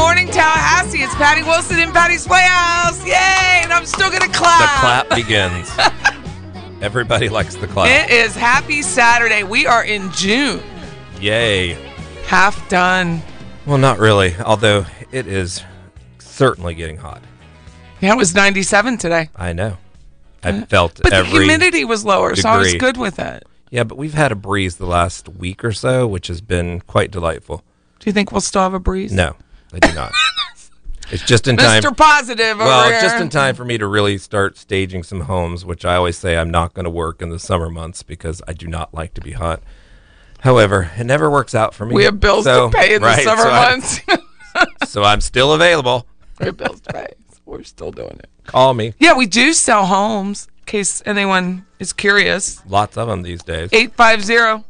morning, Tallahassee. It's Patty Wilson in Patty's Playhouse. Yay! And I'm still going to clap. The clap. begins. Everybody likes the clap. It is happy Saturday. We are in June. Yay. Half done. Well, not really, although it is certainly getting hot. Yeah, it was 97 today. I know. I felt But every the humidity was lower, so I was good with it. Yeah, but we've had a breeze the last week or so, which has been quite delightful. Do you think we'll still have a breeze? No, I do not. it's just in time. Mr. Positive over well, here. just in time for me to really start staging some homes, which I always say I'm not going to work in the summer months because I do not like to be hot. However, it never works out for me. We have bills So- to pay in right, the summer so I- months. so I'm still available. we have bills to pay. So we're still doing it. Call me. Yeah, we do sell homes, in case anyone is curious. Lots of them these days. 850.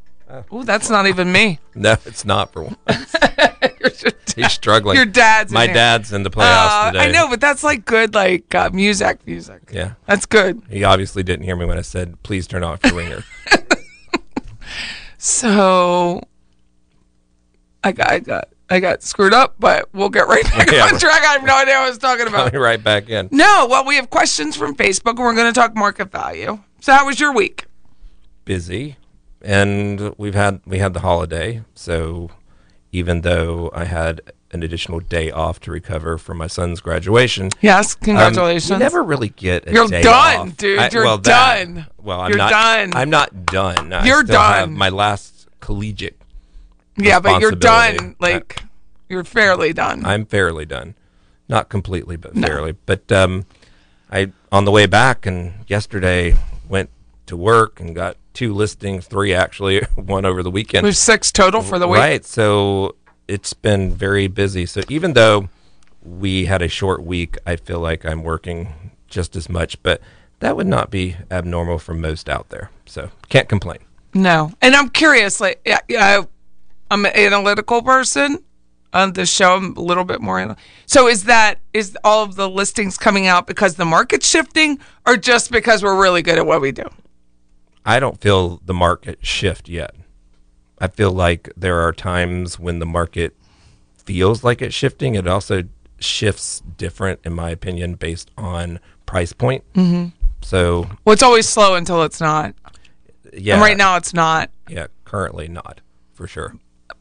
Oh, that's not even me. No, it's not for once. He's struggling. Your dad's My here. dad's in the playhouse Uh, today. I know, but that's like good, like uh, music, music. Yeah. That's good. He obviously didn't hear me when I said, please turn off your ringer. So I got, I got, I got screwed up, but we'll get right back Yeah, on track. I have no idea what I was talking about. Right back in. No, well, we have questions from Facebook, and we're going to talk market value. So, how was your week? Busy. And we've had we had the holiday, so even though I had an additional day off to recover from my son's graduation, Yes, um, congratulations. you never really get a You're day done, off. dude. You're well, that- done. well, I'm You're not done. I'm not done. I You're done. my last collegiate. yeah, but you're done. Like, you're fairly done. I'm fairly done, not completely, but fairly. But um, I on the way back and yesterday went to work and got two listings, three actually, one over the weekend. There's six total for the week. Right. So it's been very busy. So even though we had a short week, I feel like I'm working just as much, but that would not be abnormal for most out there. So can't complain. No, and I'm curious. Like, yeah, yeah, I'm an analytical person. On the show, I'm a little bit more. So, is that is all of the listings coming out because the market's shifting, or just because we're really good at what we do? I don't feel the market shift yet. I feel like there are times when the market feels like it's shifting. It also shifts different, in my opinion, based on price point. Mm-hmm. So Well, it's always slow until it's not. yeah, And right now it's not. yeah, currently not for sure.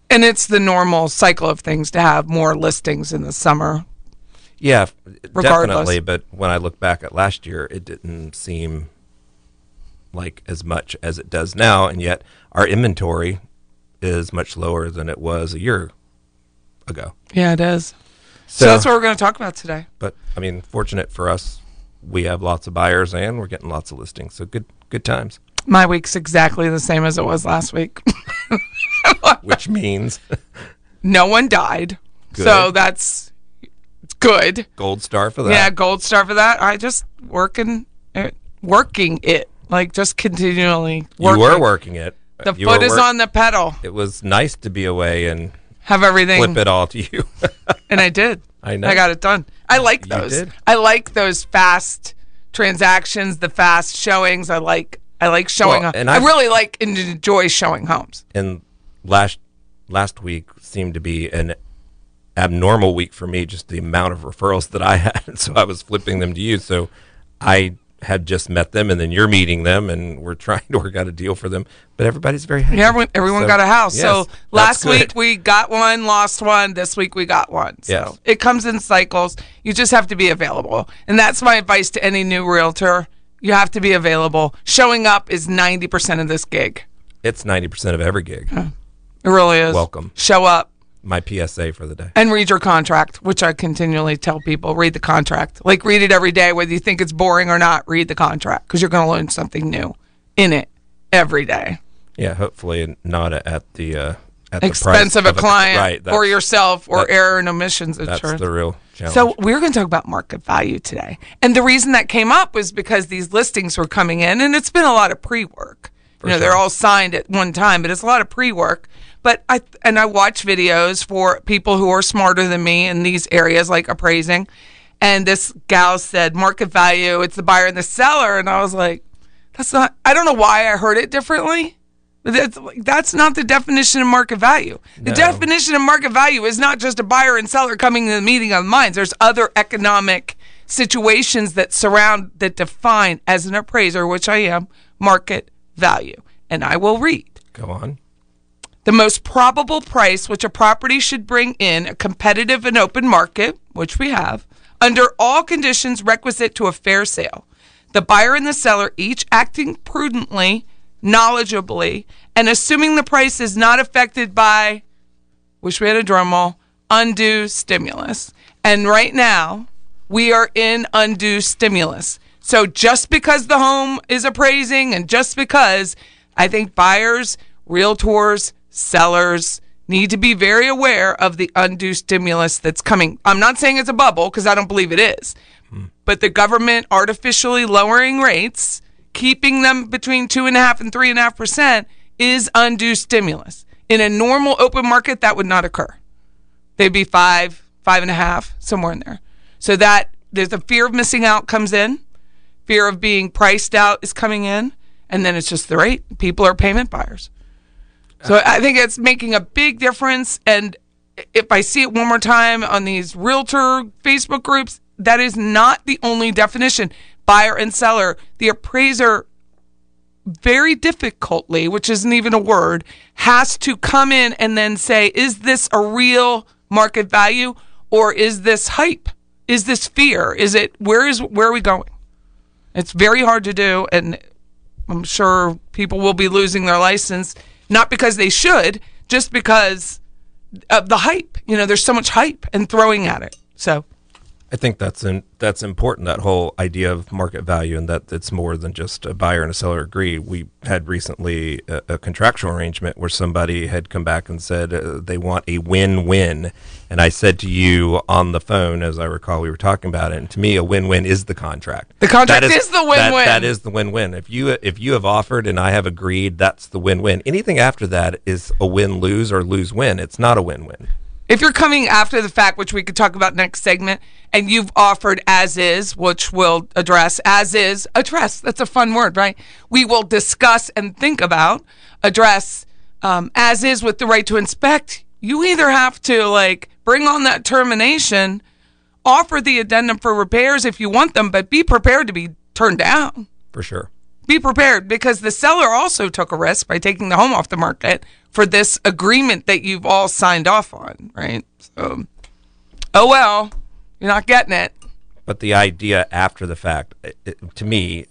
And it's the normal cycle of things to have more listings in the summer. Yeah, Regardless. definitely. But when I look back at last year, it didn't seem like as much as it does now, and yet our inventory is much lower than it was a year ago. Yeah, it is. So, that's what we're going to talk about today. But I mean, fortunate for us, we have lots of buyers and we're getting lots of listings. So good, good times. My week's exactly the same as it was last week. Which means no one died. Good. So that's good. gold star for that. Yeah, gold star for that. I just working working it. Like just continually you were working it. The You foot is work- on the pedal. It was nice to be away and Have everything flip it all to you. and I did. I know. I got it done. I like You those. did. I like those fast transactions, the fast showings. I like I like showing. Well, and I really like and enjoy showing homes. and last last week seemed to be an abnormal week for me just the amount of referrals that I had so I was flipping them to you so I had just met them and then you're meeting them and we're trying to work out a deal for them but everybody's very happy Yeah, everyone, everyone So, got a house. yes, so last week we got one, lost one. This week we got one. So Yes. it comes in cycles. You just have to be available. And that's my advice to any new realtor. You have to be available. Showing up is 90% of this gig. it's 90% of every gig It really is. Welcome. Show up my PSA for the day and read your contract, which I continually tell people read the contract. Like, read it every day, whether you think it's boring or not, read the contract because you're going to learn something new in it every day. yeah hopefully not at the uh at Expense the of price a client right or yourself or error and omissions that's insurance. the real challenge So we're going to talk about market value today. And the reason that came up was because these listings were coming in and it's been a lot of pre-work. You know, they're all signed at one time, but it's a lot of pre-work. But I and I watch videos for people who are smarter than me in these areas like appraising. And this gal said market value, it's the buyer and the seller and I was like that's not I don't know why I heard it differently. But that's that's not the definition of market value. The definition of market value is not just a buyer and seller coming to the meeting of the minds. There's other economic situations that surround that define as an appraiser, which I am, market value. And I will read. go on The most probable price which a property should bring in a competitive and open market, which we have, under all conditions requisite to a fair sale. The buyer and the seller each acting prudently, knowledgeably, and assuming the price is not affected by, wish we had a drum roll, undue stimulus. And right now, we are in undue stimulus. So just because the home is appraising and just because I think buyers, realtors, sellers need to be very aware of the undue stimulus that's coming. I'm not saying it's a bubble because I don't believe it is, hmm. but the government artificially lowering rates, keeping them between two and a half and three and a half percent is undue stimulus. In a normal open market, that would not occur they'd be five, five and a half, somewhere in there. So that there's a fear of missing out comes in, fear of being priced out is coming in, and then it's just the rate. People are payment buyers. So I think it's making a big difference. And if I see it one more time on these realtor Facebook groups, that is not the only definition. Buyer and seller, the appraiser very difficultly, which isn't even a word, has to come in and then say, is this a real market value or is this hype? Is this fear? Is it where is where are we going? It's very hard to do and I'm sure people will be losing their license not because they should, just because of the hype. You know, there's so much hype and throwing at it. So I think that's in, that's important. That whole idea of market value, and that it's more than just a buyer and a seller agree. We had recently a, a contractual arrangement where somebody had come back and said uh, they want a win-win, and I said to you on the phone, as I recall, we were talking about it. And to me, a win-win is the contract. The contract That is the that- win-win. that is the win-win. If you if you have offered and I have agreed, that's the win-win. Anything after that is a win-lose or lose-win. It's not a win-win. If you're coming after the fact, which we could talk about next segment, and you've offered as is, which we'll address, as is, address, that's a fun word, right? We will discuss and think about, address um, as is with the right to inspect. You either have to like bring on that termination offer the addendum for repairs if you want them, but be prepared to be turned down. for sure. Be prepared because the seller also took a risk by taking the home off the market for this agreement that you've all signed off on, right? So, oh well, you're not getting it. But the idea after the fact, to me,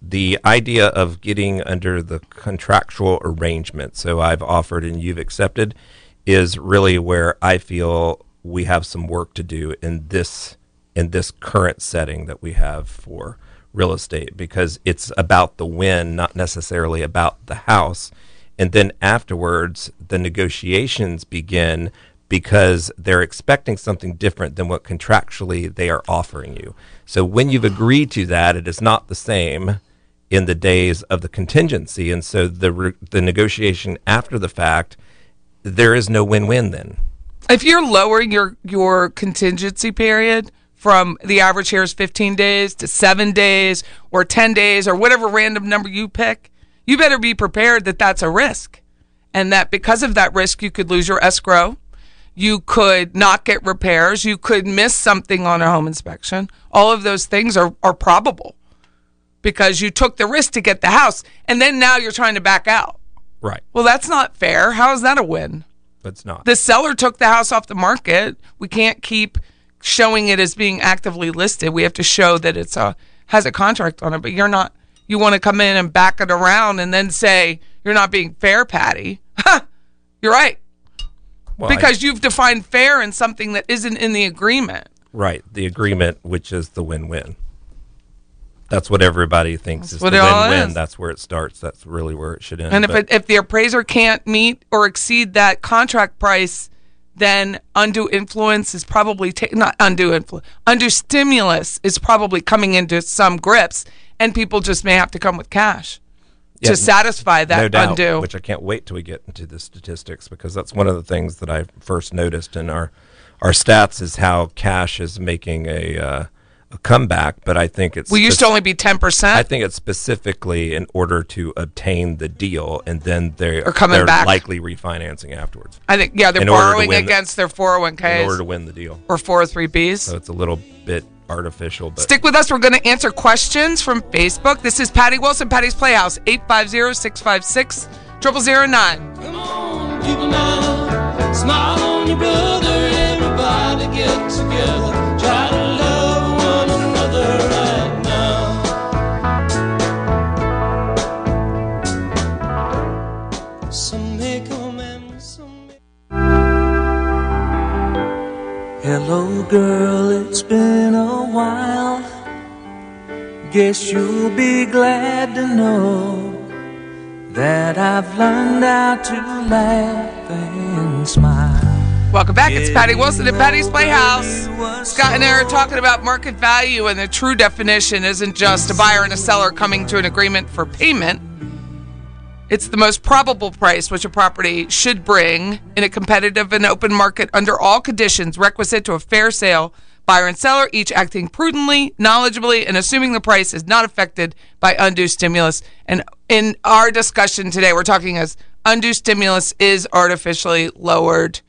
the idea of getting under the contractual arrangement, so I've offered and you've accepted, is really where I feel we have some work to do in this in this current setting that we have for real estate because it's about the win, not necessarily about the house. And then afterwards, the negotiations begin because they're expecting something different than what contractually they are offering you. So when you've agreed to that, it is not the same in the days of the contingency. And so the the negotiation after the fact, there is no win-win then. If you're lowering your your contingency period from the average here is 15 days to 7 days or 10 days or whatever random number you pick, you better be prepared that that's a risk. And that because of that risk you could lose your escrow, you could not get repairs, you could miss something on a home inspection. All of those things are are probable because you took the risk to get the house and then now you're trying to back out. Right. Well, that's not fair. How is that a win? That's not. the seller took the house off the market. We can't keep showing it as being actively listed. We have to show that it's a has a contract on it. But you're not. You want to come in and back it around and then say you're not being fair, Patty. you're right Well, I- because you've defined fair in something that isn't in the agreement. Right, the agreement, which is the win-win. That's what everybody thinks is the win-win. That's where it starts. That's really where it should end. And if But it, if the appraiser can't meet or exceed that contract price, then undue influence is probably ta- not undue influence. Undue stimulus is probably coming into some grips, and people just may have to come with cash Yeah, to satisfy that no doubt, undue. which I can't wait till we get into the statistics because that's one of the things that I first noticed in our our stats is how cash is making a uh, a comeback. But I think it's we used to only be ten percent. I think it's specifically in order to obtain the deal, and then they Or coming they're back. likely refinancing afterwards I think yeah, they're in borrowing win the- against their four hundred one k in order to win the deal. or four hundred three bs. So it's a little bit artificial, but Stick with us. We're going to answer questions from Facebook. This is Patty Wilson, Patty's Playhouse, 850 656 0009. Come on, people now, smile on your brother. Everybody get together. Hello, girl, it's been a while. Guess you'll be glad to know that I've learned how to laugh and smile. Welcome back. It's Patty Wilson at Patty's Playhouse. Scott and I are talking about market value, and the true definition isn't just a buyer and a seller coming to an agreement for payment. It's the most probable price which a property should bring in a competitive and open market under all conditions requisite to a fair sale. Buyer and seller each acting prudently, knowledgeably, and assuming the price is not affected by undue stimulus. And in our discussion today, we're talking as undue stimulus is artificially lowered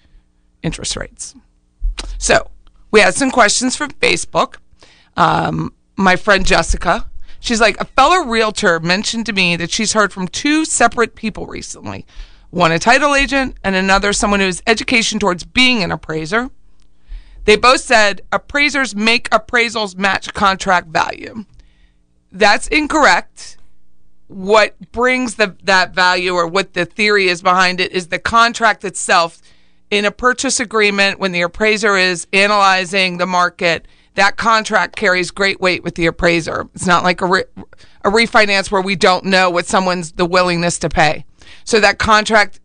interest rates. So we had some questions from Facebook. Um, my friend Jessica, she's like, a fellow realtor mentioned to me that she's heard from two separate people recently one a title agent and another someone who has education towards being an appraiser. They both said appraisers make appraisals match contract value. That's incorrect. What brings the that value or what the theory is behind it is the contract itself in a purchase agreement when the appraiser is analyzing the market that contract carries great weight with the appraiser. It's not like a, re- a refinance where we don't know what someone's the willingness to pay. So that contract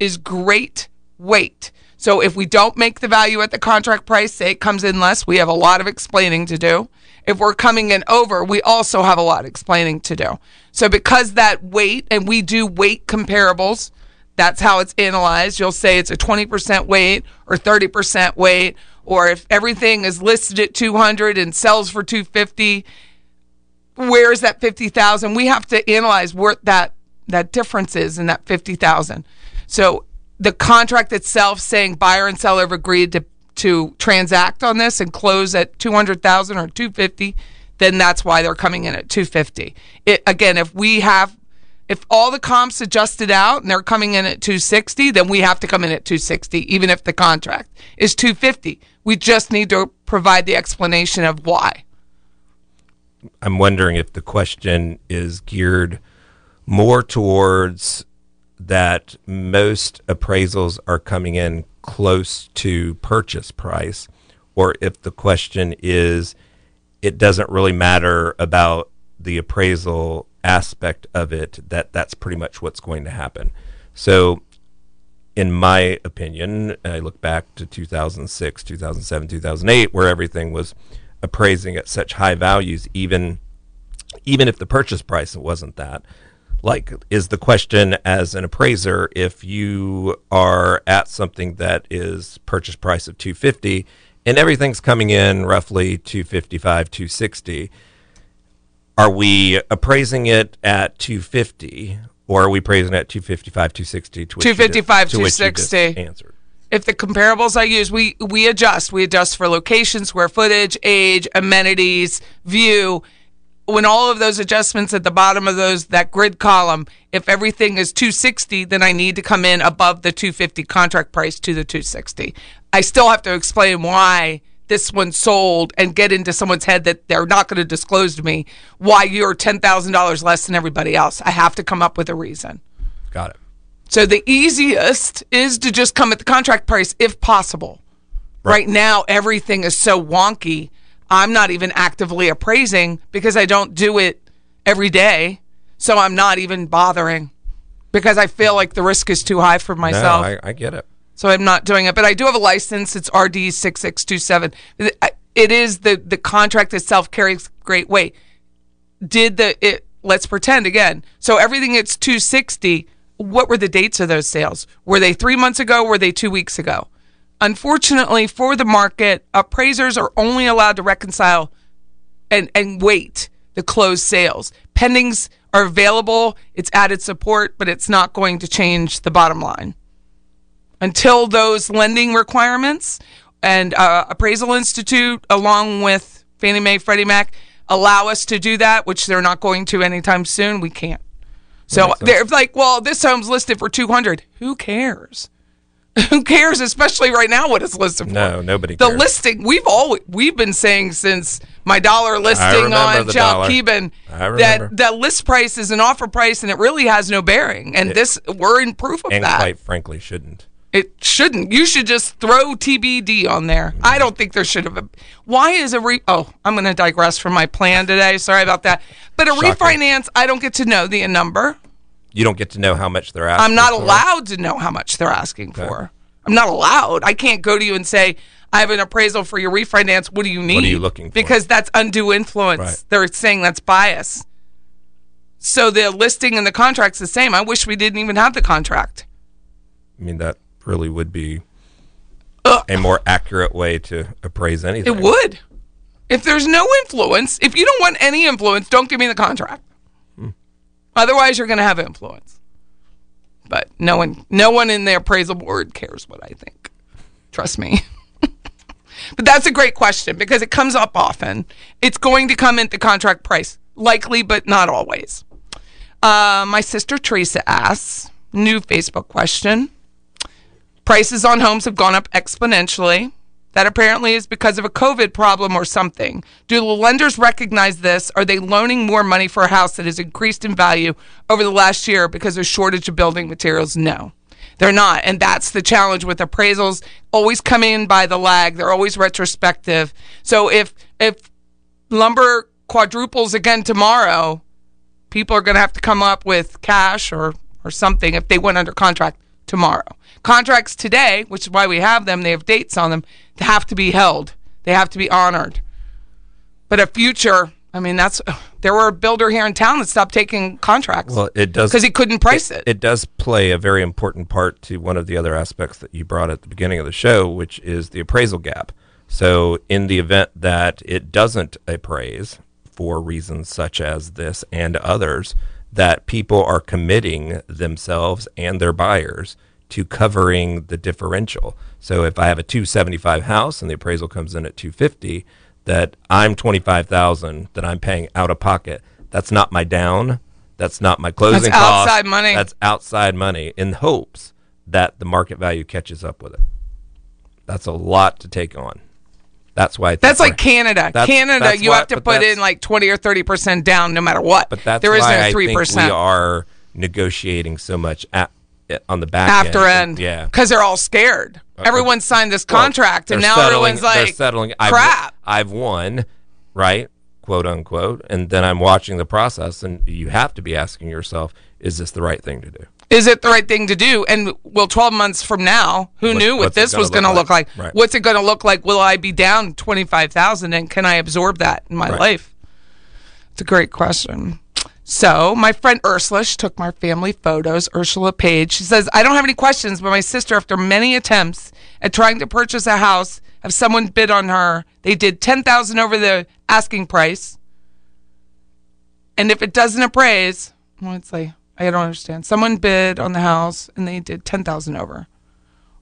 is great weight. So if we don't make the value at the contract price say it comes in less we have a lot of explaining to do. If we're coming in over we also have a lot of explaining to do. So because that weight and we do weight comparables that's how it's analyzed. You'll say it's a 20% weight or 30% weight, or if everything is listed at 200 and sells for 250, where is that 50,000? We have to analyze what that that difference is in that 50,000. So the contract itself saying buyer and seller have agreed to to transact on this and close at 200,000 or 250, then that's why they're coming in at 250. It, again, if we have if all the comps adjusted out and they're coming in at 260, then we have to come in at 260 even if the contract is 250. We just need to provide the explanation of why. I'm wondering if the question is geared more towards that most appraisals are coming in close to purchase price, or if the question is it doesn't really matter about the appraisal aspect of it, that that's pretty much what's going to happen. So, in my opinion, I look back to 2006, 2007, 2008, where everything was appraising at such high values, even even if the purchase price wasn't that. Like, is the question as an appraiser if you are at something that is purchase price of 250 and everything's coming in roughly 255, 260, are we appraising it at 250 or are we appraising it at 255, 260? To which you just- 255, which 260. Answered. if the comparables I use, we we adjust. We adjust for location, square footage, age, amenities, view. When all of those adjustments at the bottom of those that grid column, if everything is 260, then I need to come in above the 250 contract price to the 260. I still have to explain why this one sold and get into someone's head that they're not going to disclose to me why you're $10,000 less than everybody else. I have to come up with a reason. Got it. So the easiest is to just come at the contract price if possible. Right, now, everything is so wonky. I'm not even actively appraising because I don't do it every day. So I'm not even bothering because I feel like the risk is too high for myself. No, I, I get it. So I'm not doing it. But I do have a license. It's RD six six two seven. It is the the contract itself carries great weight. Did the it? Let's pretend again. So everything it's 260. What were the dates of those sales? Were they three months ago? Were they two weeks ago? Unfortunately, for the market, appraisers are only allowed to reconcile and and weight the closed sales. Pendings are available. It's added support, but it's not going to change the bottom line until those lending requirements and uh, appraisal institute along with fannie mae freddie mac allow us to do that which they're not going to anytime soon we can't. So they're like well this home's listed for 200 who cares? Who cares especially right now what it's listed for? No, nobody the cares. listing we've always we've been saying since my dollar listing on Joe. Keeban that that list price is an offer price and it really has no bearing. And this we're in proof of And that. quite frankly, shouldn't. It shouldn't. You should just throw TBD on there. I don't think there should have. Been. Why is a re? Oh, I'm going to digress from my plan today. Sorry about that. But a Shocking. refinance, I don't get to know the number. You don't get to know how much they're asking. I'm not for. allowed to know how much they're asking for. I'm not allowed. I can't go to you and say, I have an appraisal for your refinance. What do you need? Are you looking for? Because that's undue influence. Right. They're saying that's bias. So the listing and the contract's the same. I wish we didn't even have the contract. I mean, that really would be a more accurate way to appraise anything. It would. If there's no influence, if you don't want any influence, don't give me the contract. Otherwise, you're going to have influence. But no one, no one in the appraisal board cares what I think. Trust me. but that's a great question because it comes up often. It's going to come at the contract price, likely, but not always. Uh, my sister Teresa asks, new Facebook question. Prices on homes have gone up exponentially. That apparently is because of a COVID problem or something. Do the lenders recognize this? Are they loaning more money for a house that has increased in value over the last year because of a shortage of building materials? No. They're not. And that's the challenge with appraisals. Always come in by the lag. They're always retrospective. So if if lumber quadruples again tomorrow, people are going to have to come up with cash or or something if they went under contract tomorrow. Contracts today, which is why we have them, they have dates on them, they have to be held. They have to be honored. But a future, I mean, that's there were a builder here in town that stopped taking contracts Well, it does because he couldn't price it. It does play a very important part to one of the other aspects that you brought at the beginning of the show, which is the appraisal gap. So, in the event that it doesn't appraise for reasons such as this and others, that people are committing themselves and their buyers to covering the differential. So if I have a 275 house and the appraisal comes in at 250, that I'm 25,000 that I'm paying out of pocket. That's not my down. That's not my closing costs. That's cost. outside money. That's outside money in hopes that the market value catches up with it. That's a lot to take on. That's why That's like Canada. That's- Canada, that's you why- have to put in like 20 or 30% down no matter what. But that's there is why no 3%. think we are negotiating so much at, eh, on the back after end. end. Yeah. Because they're all scared. Uh, Everyone uh, signed this Well, contract, and now settling- everyone's like, settling. I've, crap. I've won, right? Quote unquote. And then I'm watching the process, and you have to be asking yourself, is this the right thing to do? Is it the right thing to do? And well, 12 months from now, who What- knew what this was going to look like? like? Right. What's it going to look like? Will I be down 25,000 and can I absorb that in my Right. life? It's a great question. So, my friend Ursula, she took my family photos. Ursula Page. She says, I don't have any questions, but my sister, after many attempts at trying to purchase a house, have someone bid on her. They did 10,000 over the asking price. And if it doesn't appraise, well, it's like, I don't understand. Someone bid on the house and they did 10,000 over.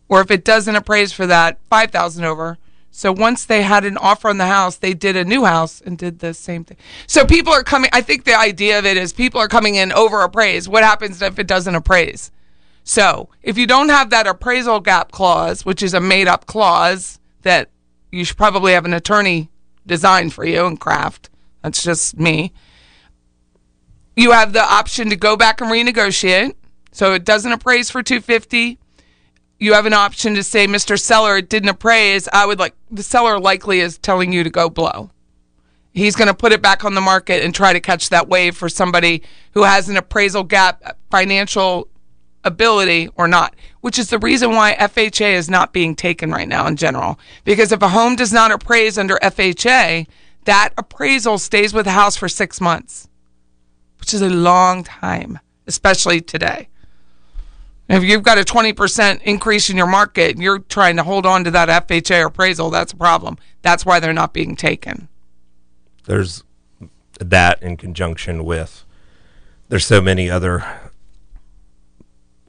Or if it doesn't appraise for that, 5,000 over. So once they had an offer on the house, they did a new house and did the same thing. So people are coming, I think the idea of it is people are coming in over appraised. What happens if it doesn't appraise? So if you don't have that appraisal gap clause, which is a made up clause that you should probably have an attorney design for you and craft, that's just me you have the option to go back and renegotiate. So it doesn't appraise for 250. You have an option to say, Mr. Seller, it didn't appraise. I would like the seller likely is telling you to go blow. He's going to put it back on the market and try to catch that wave for somebody who has an appraisal gap, uh, financial ability or not, which is the reason why FHA is not being taken right now in general. Because if a home does not appraise under FHA, that appraisal stays with the house for six months which is a long time, especially today. If you've got a 20% increase in your market and you're trying to hold on to that FHA appraisal, that's a problem. That's why they're not being taken. There's that in conjunction with there's so many other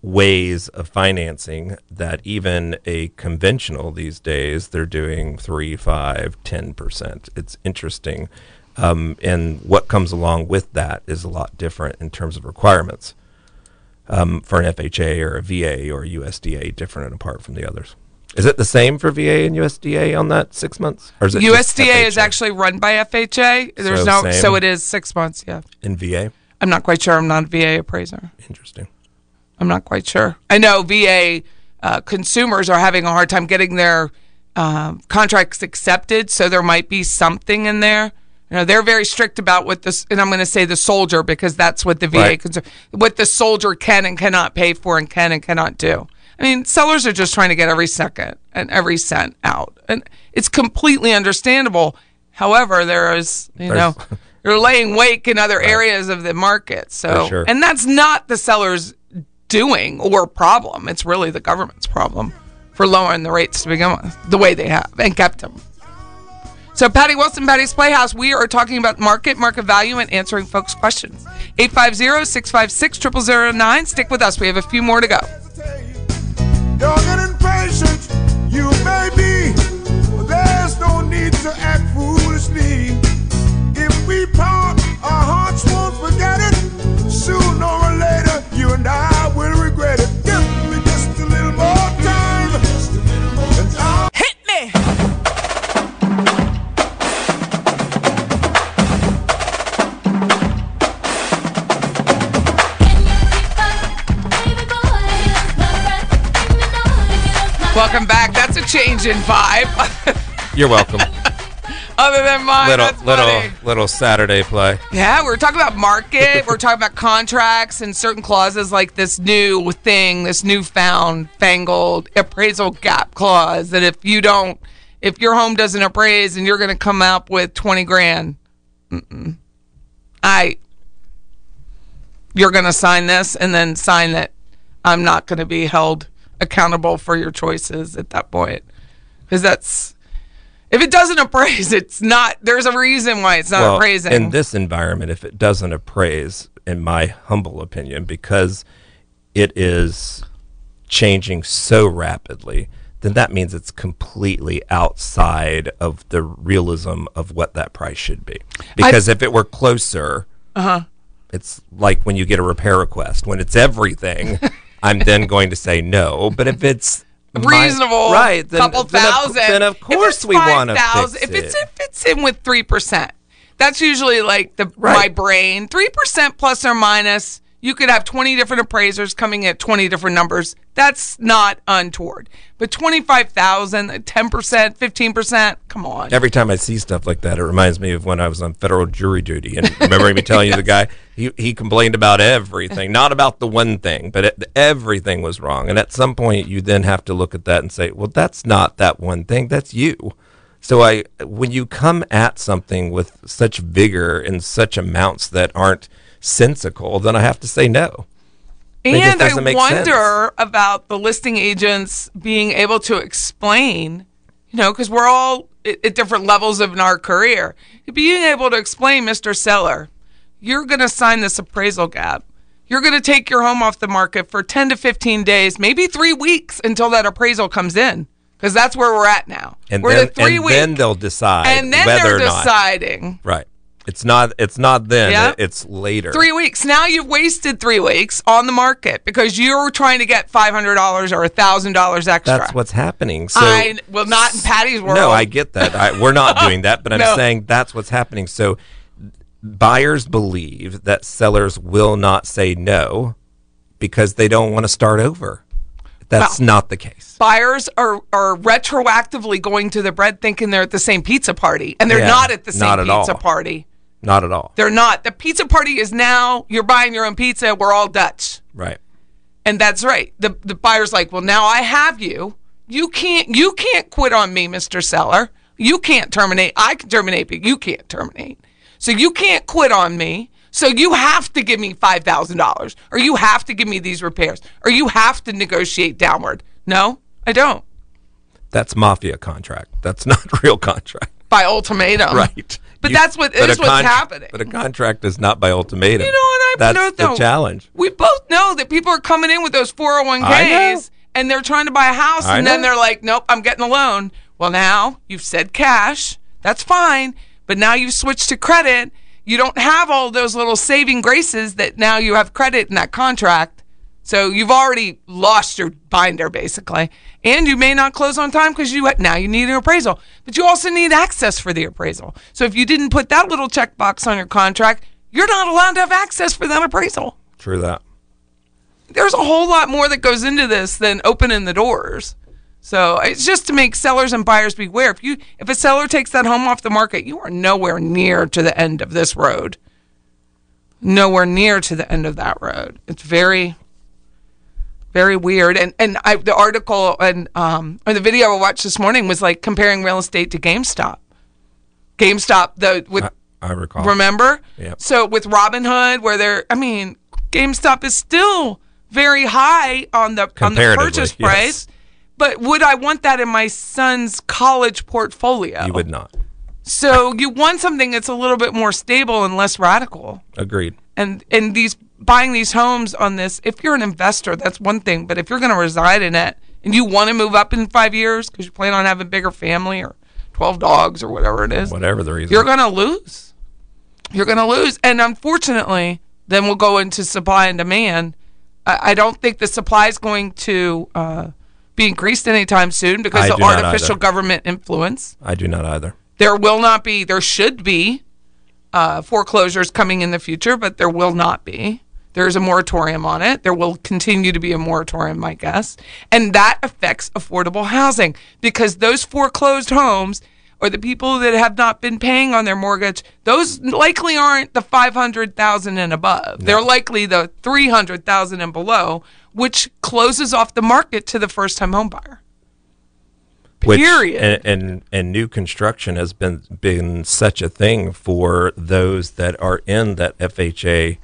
ways of financing that even a conventional these days they're doing three five ten percent it's interesting um, and what comes along with that is a lot different in terms of requirements um, for an FHA or a VA or a USDA, different and apart from the others. Is it the same for VA and USDA on that six months, or is it USDA is actually run by FHA. There's So no, same? so it is six months. Yeah, in VA? I'm not quite sure. I'm not a VA appraiser. Interesting. I'm not quite sure. I know VA uh, consumers are having a hard time getting their um, contracts accepted, so there might be something in there. You know, they're very strict about what this, and I'm going to say the soldier because that's what the VA Right. what the soldier can and cannot pay for and can and cannot do. I mean, sellers are just trying to get every second and every cent out, and it's completely understandable. However, there is, you know, There's- you're laying wake in other areas of the market. So, sure. and that's not the seller's doing or problem. It's really the government's problem for lowering the rates to begin with, the way they have and kept them. So, Patty Wilson, Patty's Playhouse, we are talking about market, market value, and answering folks' questions. 850 656 0009. Stick with us. We have a few more to go. Young and impatient you may be, there's no need to act foolishly. If we part, change in vibe. You're welcome. Other than mine, little that's little funny. little Saturday play. Yeah, we're talking about market. we're talking about contracts and certain clauses like this new thing, this newfound fangled appraisal gap clause that if you don't, if your home doesn't appraise and you're going to come up with 20 grand, mm-mm. I, you're going to sign this and then sign that I'm not going to be held accountable for your choices at that point. Because that's, if it doesn't appraise, it's not, there's a reason why it's not well, appraising. in this environment, if it doesn't appraise, in my humble opinion, because it is changing so rapidly, then that means it's completely outside of the realism of what that price should be. Because if it were closer, Uh-huh. it's like when you get a repair request. When it's everything, I'm then going to say no. But if it's my- reasonable, right? Then, couple then of- thousand. then of course we want to 5,000 fix If it's it. if it's in with three percent, that's usually like the my brain. Three percent plus or minus. You could have twenty different appraisers coming at twenty different numbers. That's not untoward. But twenty five thousand, ten percent, fifteen percent. Come on. Every time I see stuff like that, it reminds me of when I was on federal jury duty. And remember me telling you the guy he he complained about everything, not about the one thing, but it, everything was wrong. And at some point, you then have to look at that and say, well, that's not that one thing. That's you. So I, when you come at something with such vigor and such amounts that aren't sensical, then I have to say no. And I wonder about the listing agents being able to explain, you know, because we're all at, at different levels of in our career, being able to explain, Mr. Seller, you're going to sign this appraisal gap. You're going to take your home off the market for 10 to 15 days, maybe three weeks until that appraisal comes in, because that's where we're at now. And we're then, at three and weeks. then they'll decide and then whether they're or not. Right. It's not. It's not then. Yeah. it's later. Three weeks. Now you've wasted three weeks on the market because you're trying to get five hundred dollars or thousand dollars extra. That's what's happening. So I well, not in Patty's world. no, I get that. I, we're not doing that, but I'm No. saying that's what's happening. So buyers believe that sellers will not say no because they don't want to start over. That's Well- not the case. Buyers are are retroactively going to the bread thinking they're at the same pizza party, and they're Yeah, not at the same not at pizza all. party. Not at all. They're not. The pizza party is now you're buying your own pizza. We're all Dutch. Right. And that's right. The the buyer's like, well, now I have you. You can't you can't quit on me, Mr. Seller. You can't terminate. I can terminate, but you can't terminate. So you can't quit on me. So you have to give me five thousand dollars, or you have to give me these repairs, or you have to negotiate downward. No, I don't. That's mafia contract. That's not real contract. By ultimatum, Right. But You- that's what but is what's con- happening. But a contract is not by ultimatum. You know what I mean? That's know, the challenge. We both know that people are coming in with those 401ks and they're trying to buy a house I and then they're like, nope, I'm getting a loan. Well, now you've said cash. That's fine. But now you've switched to credit. You don't have all those little saving graces that now you have credit in that contract. So you've already lost your binder basically. And you may not close on time because you now you need an appraisal. But you also need access for the appraisal. So if you didn't put that little checkbox on your contract, you're not allowed to have access for that appraisal True that. there's a whole lot more that goes into this than opening the doors. So it's just to make sellers and buyers beware. If you if a seller takes that home off the market, you are nowhere near to the end of this road. Nowhere near to the end of that road. It's very very weird. And and I the article and um or the video I watched this morning was like comparing real estate to GameStop. GameStop the with I, I recall. Remember? Yep. So with Robinhood, where they're, I mean, GameStop is still very high on the on the purchase yes. price. But would I want that in my son's college portfolio? You would not. So you want something that's a little bit more stable and less radical. Agreed. And and these buying these homes on this, if you're an investor, that's one thing. But if you're going to reside in it and you want to move up in five years because you plan on having a bigger family or twelve dogs or whatever it is, Whatever the reason. you're going to lose. You're going to lose. And unfortunately, then we'll go into supply and demand. I, I don't think the supply is going to uh, be increased anytime soon because I of artificial government influence. I do not either. There will not be, there should be uh, foreclosures coming in the future, but there will not be. There's a moratorium on it. There will continue to be a moratorium, I guess. And that affects affordable housing because those foreclosed homes or the people that have not been paying on their mortgage, those likely aren't the 500,000 and above. They're likely the 300,000 and below, which closes off the market to the first time home buyer. Which, Period. And, and and new construction has been been such a thing for those that are in that FHA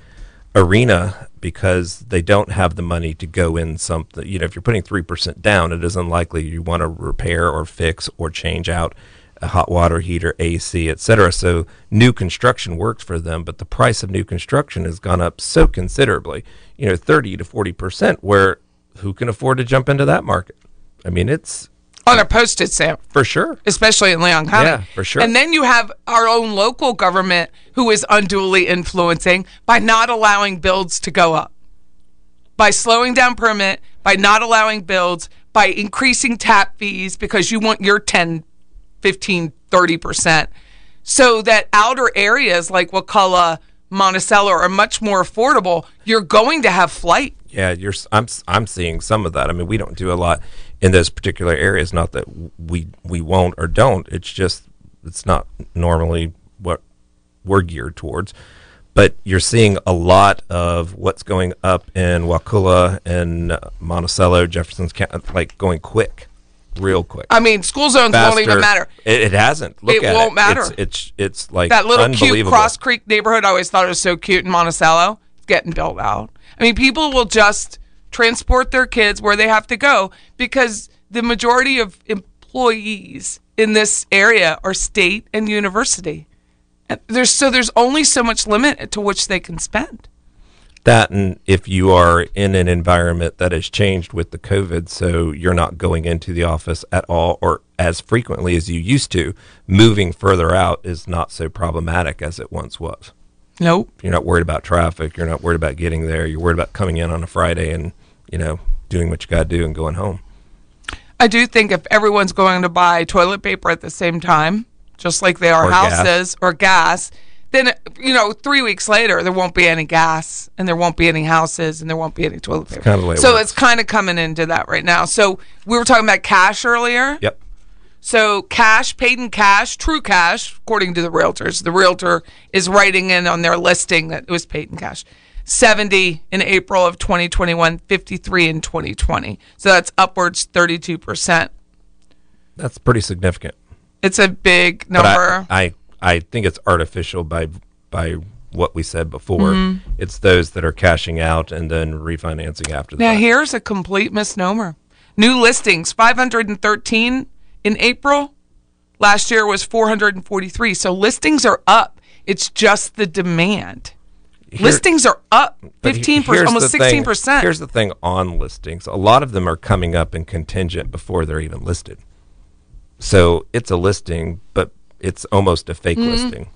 arena because they don't have the money to go in something. You know, if you're putting three percent down, it is unlikely you want to repair or fix or change out a hot water heater, AC, etc. So new construction works for them, but the price of new construction has gone up so considerably. You know, thirty to forty percent, where who can afford to jump into that market? I mean, it's on a postage stamp. for sure. especially in Leon County. Yeah, for sure. And then you have our own local government who is unduly influencing by not allowing builds to go up, by slowing down permit, by not allowing builds, by increasing tap fees because you want your 10, 15, 30%. So that outer areas like Wakulla, Monticello are much more affordable. You're going to have flight. Yeah, you're. I'm. I'm seeing some of that. I mean, we don't do a lot in those particular areas. Not that we we won't or don't. It's just it's not normally what we're geared towards. But you're seeing a lot of what's going up in Wakulla and Monticello, Jefferson's County, like going quick, real quick. I mean, school zones won't even matter. It, it hasn't. Look It won't matter. It's, it's it's like that little cute. Cross Creek neighborhood. I always thought it was so cute in Monticello. It's getting built out. I mean, people will just transport their kids where they have to go because the majority of employees in this area are state and university. And there's so there's only so much limit to which they can spend. that and if you are in an environment that has changed with the covid so you're not going into the office at all or as frequently as you used to moving further out is not so problematic as it once was Nope. you're not worried about traffic you're not worried about getting there you're worried about coming in on a friday and you know doing what you got to do and going home I do think if everyone's going to buy toilet paper at the same time, just like they are Or gas. houses or gas, then you know, three weeks later there won't be any gas and there won't be any houses and there won't be any toilet paper. kinda the way it so works. it's kind of coming into that right now. So we were talking about cash earlier. yep So cash, paid in cash, true cash, according to the realtors. The realtor is writing in on their listing that it was paid in cash. 70 in April of 2021, 53 in 2020. So that's upwards 32%. that's pretty significant It's a big But I- number. I, I think it's artificial by by what we said before Mhm. it's those that are cashing out and then refinancing after that now here's a complete misnomer. New listings 513 in April. Last year was 443. So listings are up. It's just the demand. Here- listings are up 15%, almost 16%. Here's the thing on listings. A lot of them are coming up in contingent before they're even listed. So it's a listing, but it's almost a fake Mhm. listing.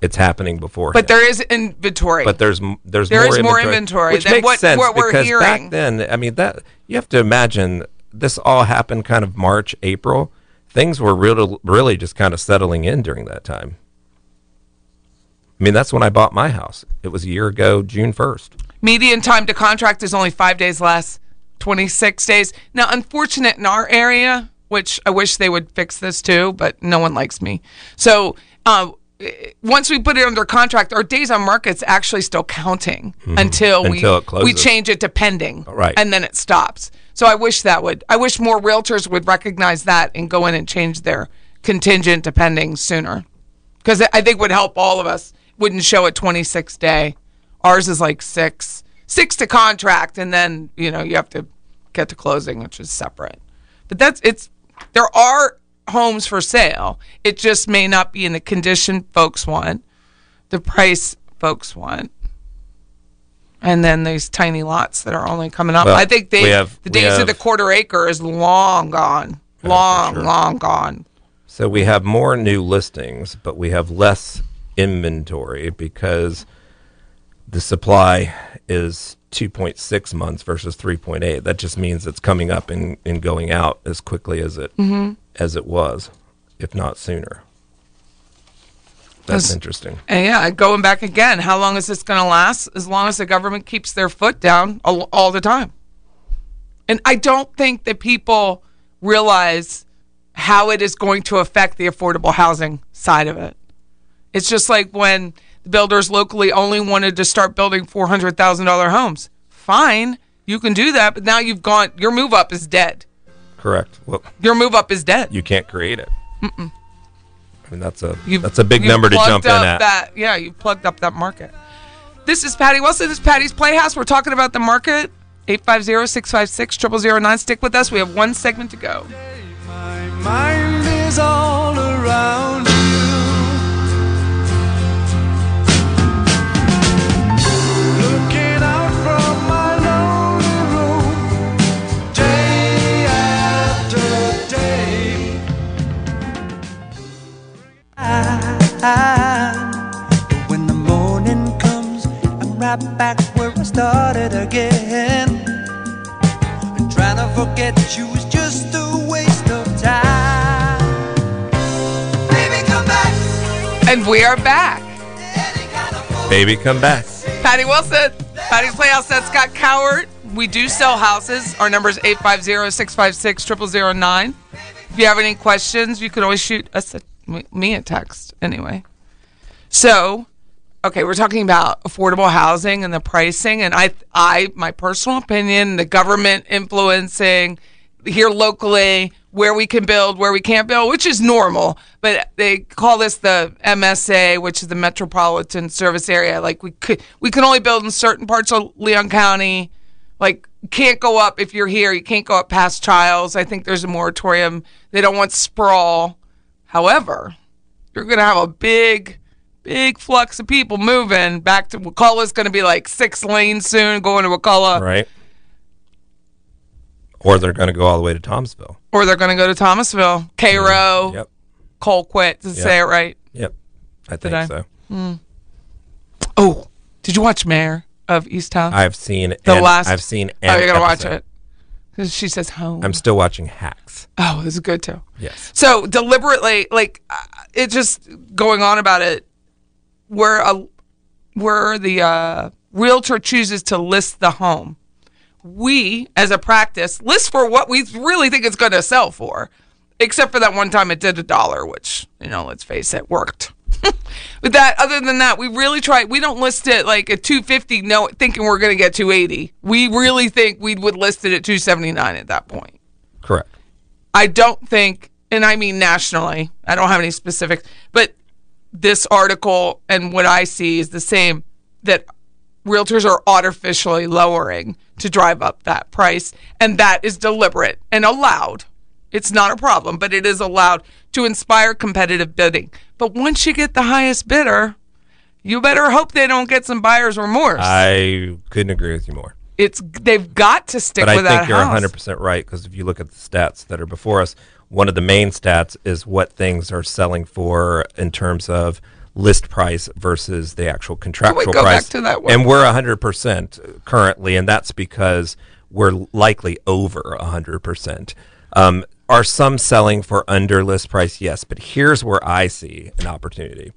It's happening before. But there is inventory. But there's there's There more is more inventory, inventory which than makes what- sense what we're because back then, I mean that you have to imagine this all happened kind of March, April. Things were really really just kind of settling in during that time. I mean, that's when I bought my house. It was a year ago, June first. Median time to contract is only five days less, 26 days. Now, unfortunate in our area, which I wish they would fix this too, but no one likes me. So, uh, once we put it under contract, our days on market's actually still counting Mhm. until, Until it we we change it to pending, Right. And then it stops. So I wish that would. I wish more realtors would recognize that and go in and change their contingent to pending sooner, because I think would help all of us. Wouldn't show at 26 day. Ours is like six, six to contract, and then you know you have to get to closing, which is separate. But that's it's. There are homes for sale. It just may not be in the condition folks want, the price folks want, and then these tiny lots that are only coming up. Well, I think they have- the days of the quarter acre is long gone, long, sure. long gone. So we have more new listings, but we have less inventory because the supply is 2.6 months versus 3.8. That just means it's coming up and, and going out as quickly as it Mhm. as it was, if not sooner. That's That's- interesting. And yeah, going back again, how long is this going to last? As long as the government keeps their foot down all, all the time. And I don't think that people realize how it is going to affect the affordable housing side of it. It's just like when the builders locally only wanted to start building $400,000 homes. Fine, you can do that, but now you've gone, your move up is dead. Correct. Well, Your move up is dead. you can't create it. Mm-mm. I mean, that's a You've- that's a big number to plugged jump in at. That, yeah, you plugged up that market. This is Patty Wilson. This is Patty's Playhouse. We're talking about the market. 850-656-0009. Stick with us. We have one segment to go. But when the morning comes, I'm right back where I started again. And trying to forget you is just a waste of time. Baby, come back. And we are back. Baby, come back. Patty Wilson. Patty's Playhouse. That's Scott Coward. We do sell houses. Our number is 850 656 0009. If you have any questions, you can always shoot us a me a text anyway. So, okay, we're talking about affordable housing and the pricing, and I, I, my personal opinion, the government influencing here locally where we can build, where we can't build, which is normal. But they call this the MSA, which is the Metropolitan Service Area. Like we could, we can only build in certain parts of Leon County. Like can't go up if you're here. You can't go up past Childs. I think there's a moratorium. They don't want sprawl. However, you're going to have a big, big flux of people moving back to Wakulla. It's going to be like six lanes soon going to Wakulla. Right. Or they're going to go all the way to Thomasville. Or they're going to go to Thomasville, Cairo, mm-hmm. Yep. Colquitt, to Yep. say it right. Yep. I think I? so. Hmm. Oh, did you watch Mare of Easttown? I've seen the last. I've seen Oh, you're gonna watch it. She says home. I'm still watching Hacks. oh, this is good too. Yes. So deliberately, like uh, it just going on about it, where a where the uh, realtor chooses to list the home, we as a practice list for what we really think it's going to sell for, except for that one time it did a dollar, which you know, let's face it, worked. But that, other than that, we really try. We don't list it like at 250, no, thinking we're going to get 280. We really think we would list it at 279 at that point. Correct. I don't think, and I mean nationally, I don't have any specifics, but this article and what I see is the same that realtors are artificially lowering to drive up that price. And that is deliberate and allowed. It's not a problem, but it is allowed to inspire competitive bidding. But once you get the highest bidder, you better hope they don't get some buyer's remorse. I couldn't agree with you more. it's they've got to stick But I think you're 100% right because if you look at the stats that are before us, one of the main stats is what things are selling for in terms of list price versus the actual contractual go back price. to that one? And we're 100% currently, and that's because we're likely over 100%. Um, are some selling for under list price? Yes, but here's where I see an opportunity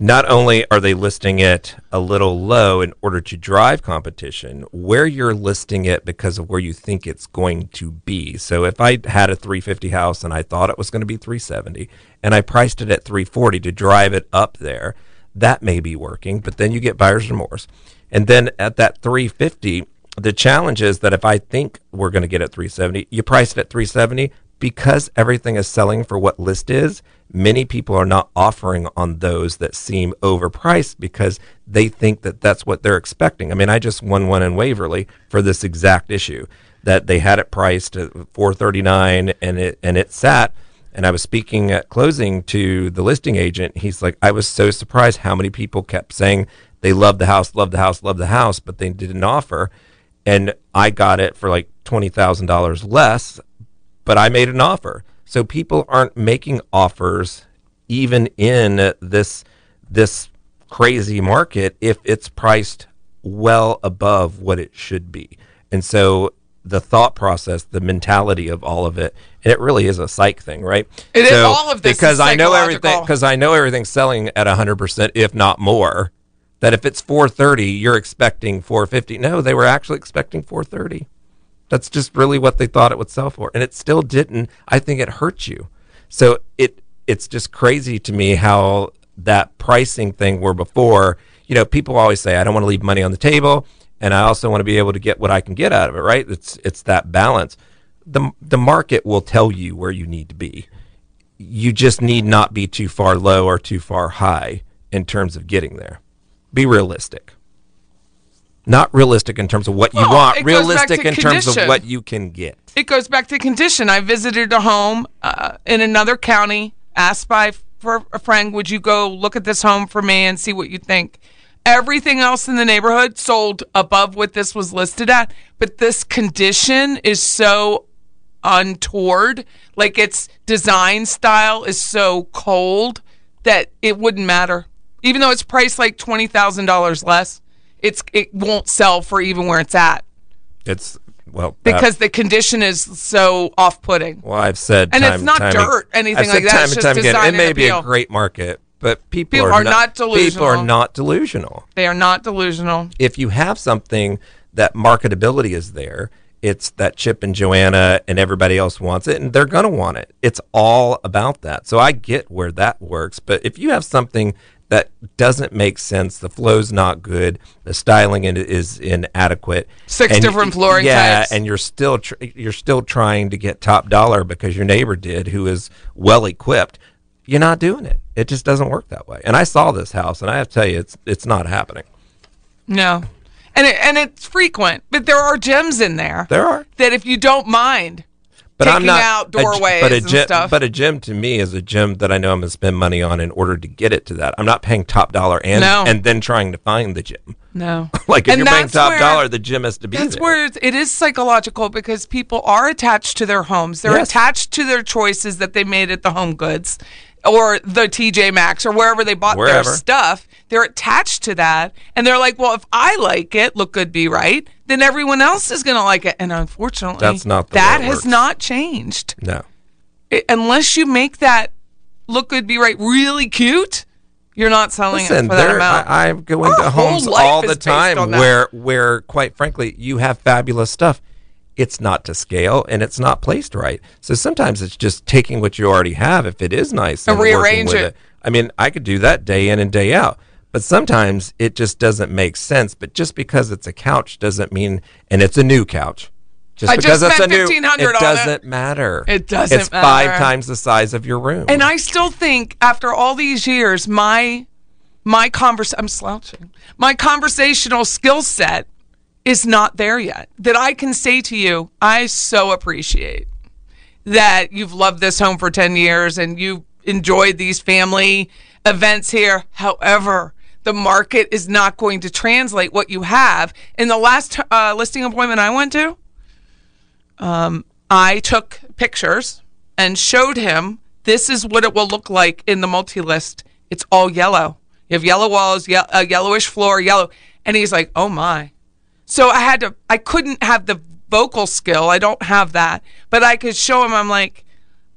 not only are they listing it a little low in order to drive competition, where you're listing it because of where you think it's going to be. So if I had a 350 house and I thought it was going to be 370 and I priced it at 340 to drive it up there, that may be working, but then you get buyer's remorse. And then at that 350, the challenge is that if I think we're going to get at 370, you price it at 370 because everything is selling for what list is. Many people are not offering on those that seem overpriced because they think that that's what they're expecting. I mean, I just won one in Waverly for this exact issue that they had it priced at 439 and it and it sat and I was speaking at closing to the listing agent. He's like, I was so surprised how many people kept saying they love the house, love the house, love the house, but they didn't offer. And I got it for like $20,000 less, but I made an offer. So people aren't making offers even in this this crazy market if it's priced well above what it should be. And so the thought process, the mentality of all of it, and it really is a psych thing, right? It is- so, all of this is because I know everything because I know everything's selling at 100% if not more. That if it's 430, you're expecting 450. No, they were actually expecting 430. That's just really what they thought it would sell for, and it still didn't. I think it hurt you. So it it's just crazy to me how that pricing thing were before, you know, people always say I don't want to leave money on the table, and I also want to be able to get what I can get out of it. Right? It's it's that balance. the The market will tell you where you need to be. You just need not be too far low or too far high in terms of getting there. Be realistic. Not realistic in terms of what you Well, want, it goes back realistic in terms of what you can get. it goes back to condition. I visited a home uh, in another county, asked by for a friend, "Would you go look at this home for me and see what you think?" Everything else in the neighborhood sold above what this was listed at, but this condition is so untoward. Like its design style is so cold that it wouldn't matter, even though it's priced like twenty thousand dollars less. It's it won't sell for even where it's at It's well because uh, the condition is so off-putting. well, I've said And it's not time dirt, anything like that. Time It's just time again, it may be a great market, but people, People are, are not People are not delusional. They are not delusional. if you have something that marketability is there, it's that Chip and Joanna and everybody else wants it, and they're going to want it. It's all about that. So I get where that works. But if you have something that doesn't make sense, the flow's not good, the styling is inadequate, Six and- different flooring yeah, types. and you're still tr- you're still trying to get top dollar because your neighbor did, who is well equipped. You're not doing it. It just doesn't work that way. And I saw this house, and I have to tell you, it's it's not happening. No. And it, and it's frequent, but there are gems in there. There are. that if you don't mind But I'm not out a doorways but a and gym, stuff. But a gym to me is a gym that I know I'm going to spend money on in order to get it to that. I'm not paying top dollar and No. and then trying to find the gym. no. Like if And you're paying top where- dollar, the gym has to be That's there. where it is psychological because people are attached to their homes. They're Yes. attached to their choices that they made at the Home Goods or the TJ Maxx or wherever they bought Wherever. their stuff. They're attached to that, and they're like, "Well, if I like it, look good, be right, then everyone else is going to like it." And unfortunately, That's not that has works. not changed. no. It- unless you make that look good, be right, really cute, you're not selling Listen, it for that amount. I, I go Our whole homes all the time where, where, quite frankly, you have fabulous stuff. It's not to scale and it's not placed right. So sometimes it's just taking what you already have, if it is nice, And working rearrange with it. I mean, I could do that day in and day out. But sometimes it just doesn't make sense. But just because it's a couch doesn't mean, and it's a new couch. Just I just because it's spent a new, 1,500 it on it. doesn't matter. It doesn't It's five times the size of your room. And I still think after all these years, my my convers I'm slouching. My conversational skill set is not there yet. That I can say to you, I so appreciate that you've loved this home for 10 years and you've enjoyed these family events here. However, the market is not going to translate what you have. In the last uh, listing appointment I went to, um, I took pictures and showed him this is what it will look like in the multi list. It's all yellow. You have yellow walls, ye- a yellowish floor, yellow. And he's like, oh my. So I had to, I couldn't have the vocal skill. I don't have that. But I could show him, I'm like,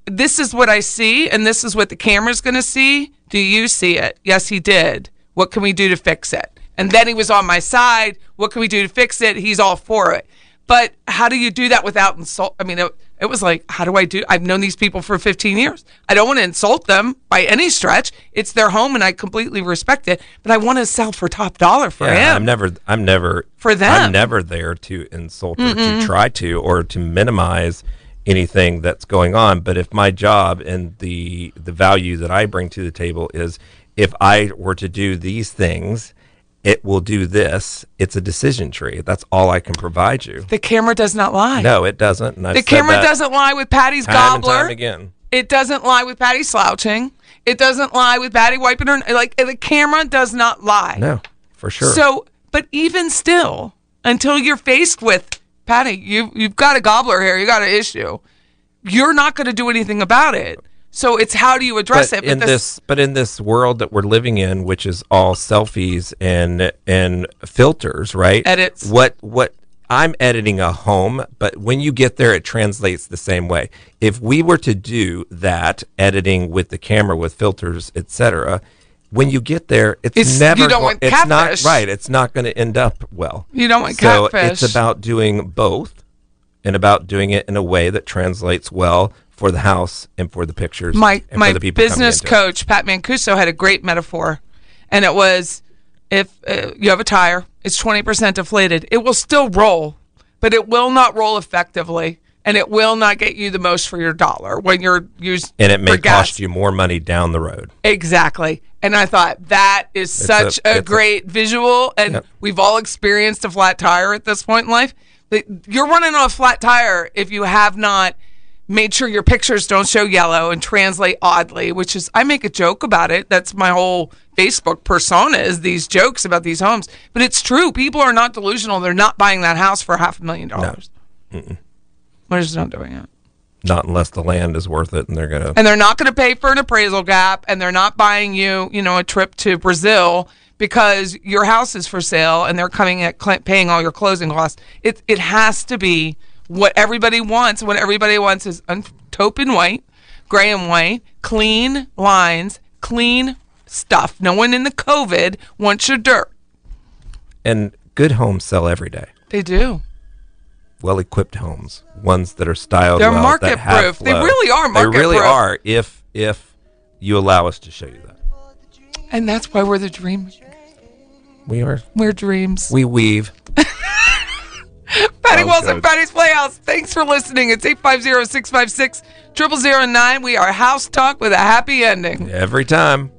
this is what I see, and this is what the camera's going to see. Do you see it? Yes, he did. What can we do to fix it? And then he was on my side. What can we do to fix it? He's all for it. But how do you do that without insult? I mean, it, it was like, how do I do? I've known these people for 15 years. I don't want to insult them by any stretch. It's their home, and I completely respect it. But I want to sell for top dollar for Yeah, him. I'm never, I'm never For them. I'm never there to insult or to try to or to minimize anything that's going on. But if my job and the the value that I bring to the table is, if I were to do these things, it will do this. It's a decision tree. That's all I can provide you. the camera does not lie. No, it doesn't. And the camera doesn't lie with Patty's time and gobbler. time again. It doesn't lie with Patty slouching. It doesn't lie with Patty wiping her. Like the camera does not lie. No, for sure. So, but even still, until you're faced with Patty, you you've got a gobbler here. You got an issue. You're not going to do anything about it. So it's how do you address but it? in this, but in this world that we're living in, which is all selfies and and filters, right? Edits. What what I'm editing a home, but when you get there, it translates the same way. If we were to do that editing with the camera with filters, etc., when you get there, it's, It's- never. you don't go- want it's catfish. not right. It's not going to end up well. You don't want so catfish. it's about doing both, and about doing it in a way that translates well for the house and for the pictures. my and my for the people business coach Pat Mancuso had a great metaphor, and it was if uh, you have a tire, it's twenty percent deflated. It will still roll, but it will not roll effectively, and it will not get you the most for your dollar when you're used. and it may for gas. cost you more money down the road. Exactly. And I thought that is a- such a, a- great visual. And Yep. we've all experienced a flat tire at this point in life. You're running on a flat tire if you have not made sure your pictures don't show yellow and translate oddly, which is, I make a joke about it. That's my whole Facebook persona is these jokes about these homes. But it's true. People are not delusional. They're not buying that house for half a million dollars. No. We're just not doing it. Not unless the land is worth it and they're gonna. and they're not going to pay for an appraisal gap and they're not buying you you know a trip to brazil because your house is for sale and they're coming at cl- paying all your closing costs it, it has to be what everybody wants what everybody wants is un- taupe and white gray and white clean lines clean stuff no one in the covid wants your dirt And good homes sell every day. they do Well equipped homes, ones that are styled. They're well, market proof. They really are market proof. They really proof. are. If if you allow us to show you that, and that's why we're the dream we are. we're dreams We weave. Patty oh, Wilson, good. Patty's Playhouse. Thanks for listening. It's 850 656 0009. We are House Talk with a happy ending. Every time.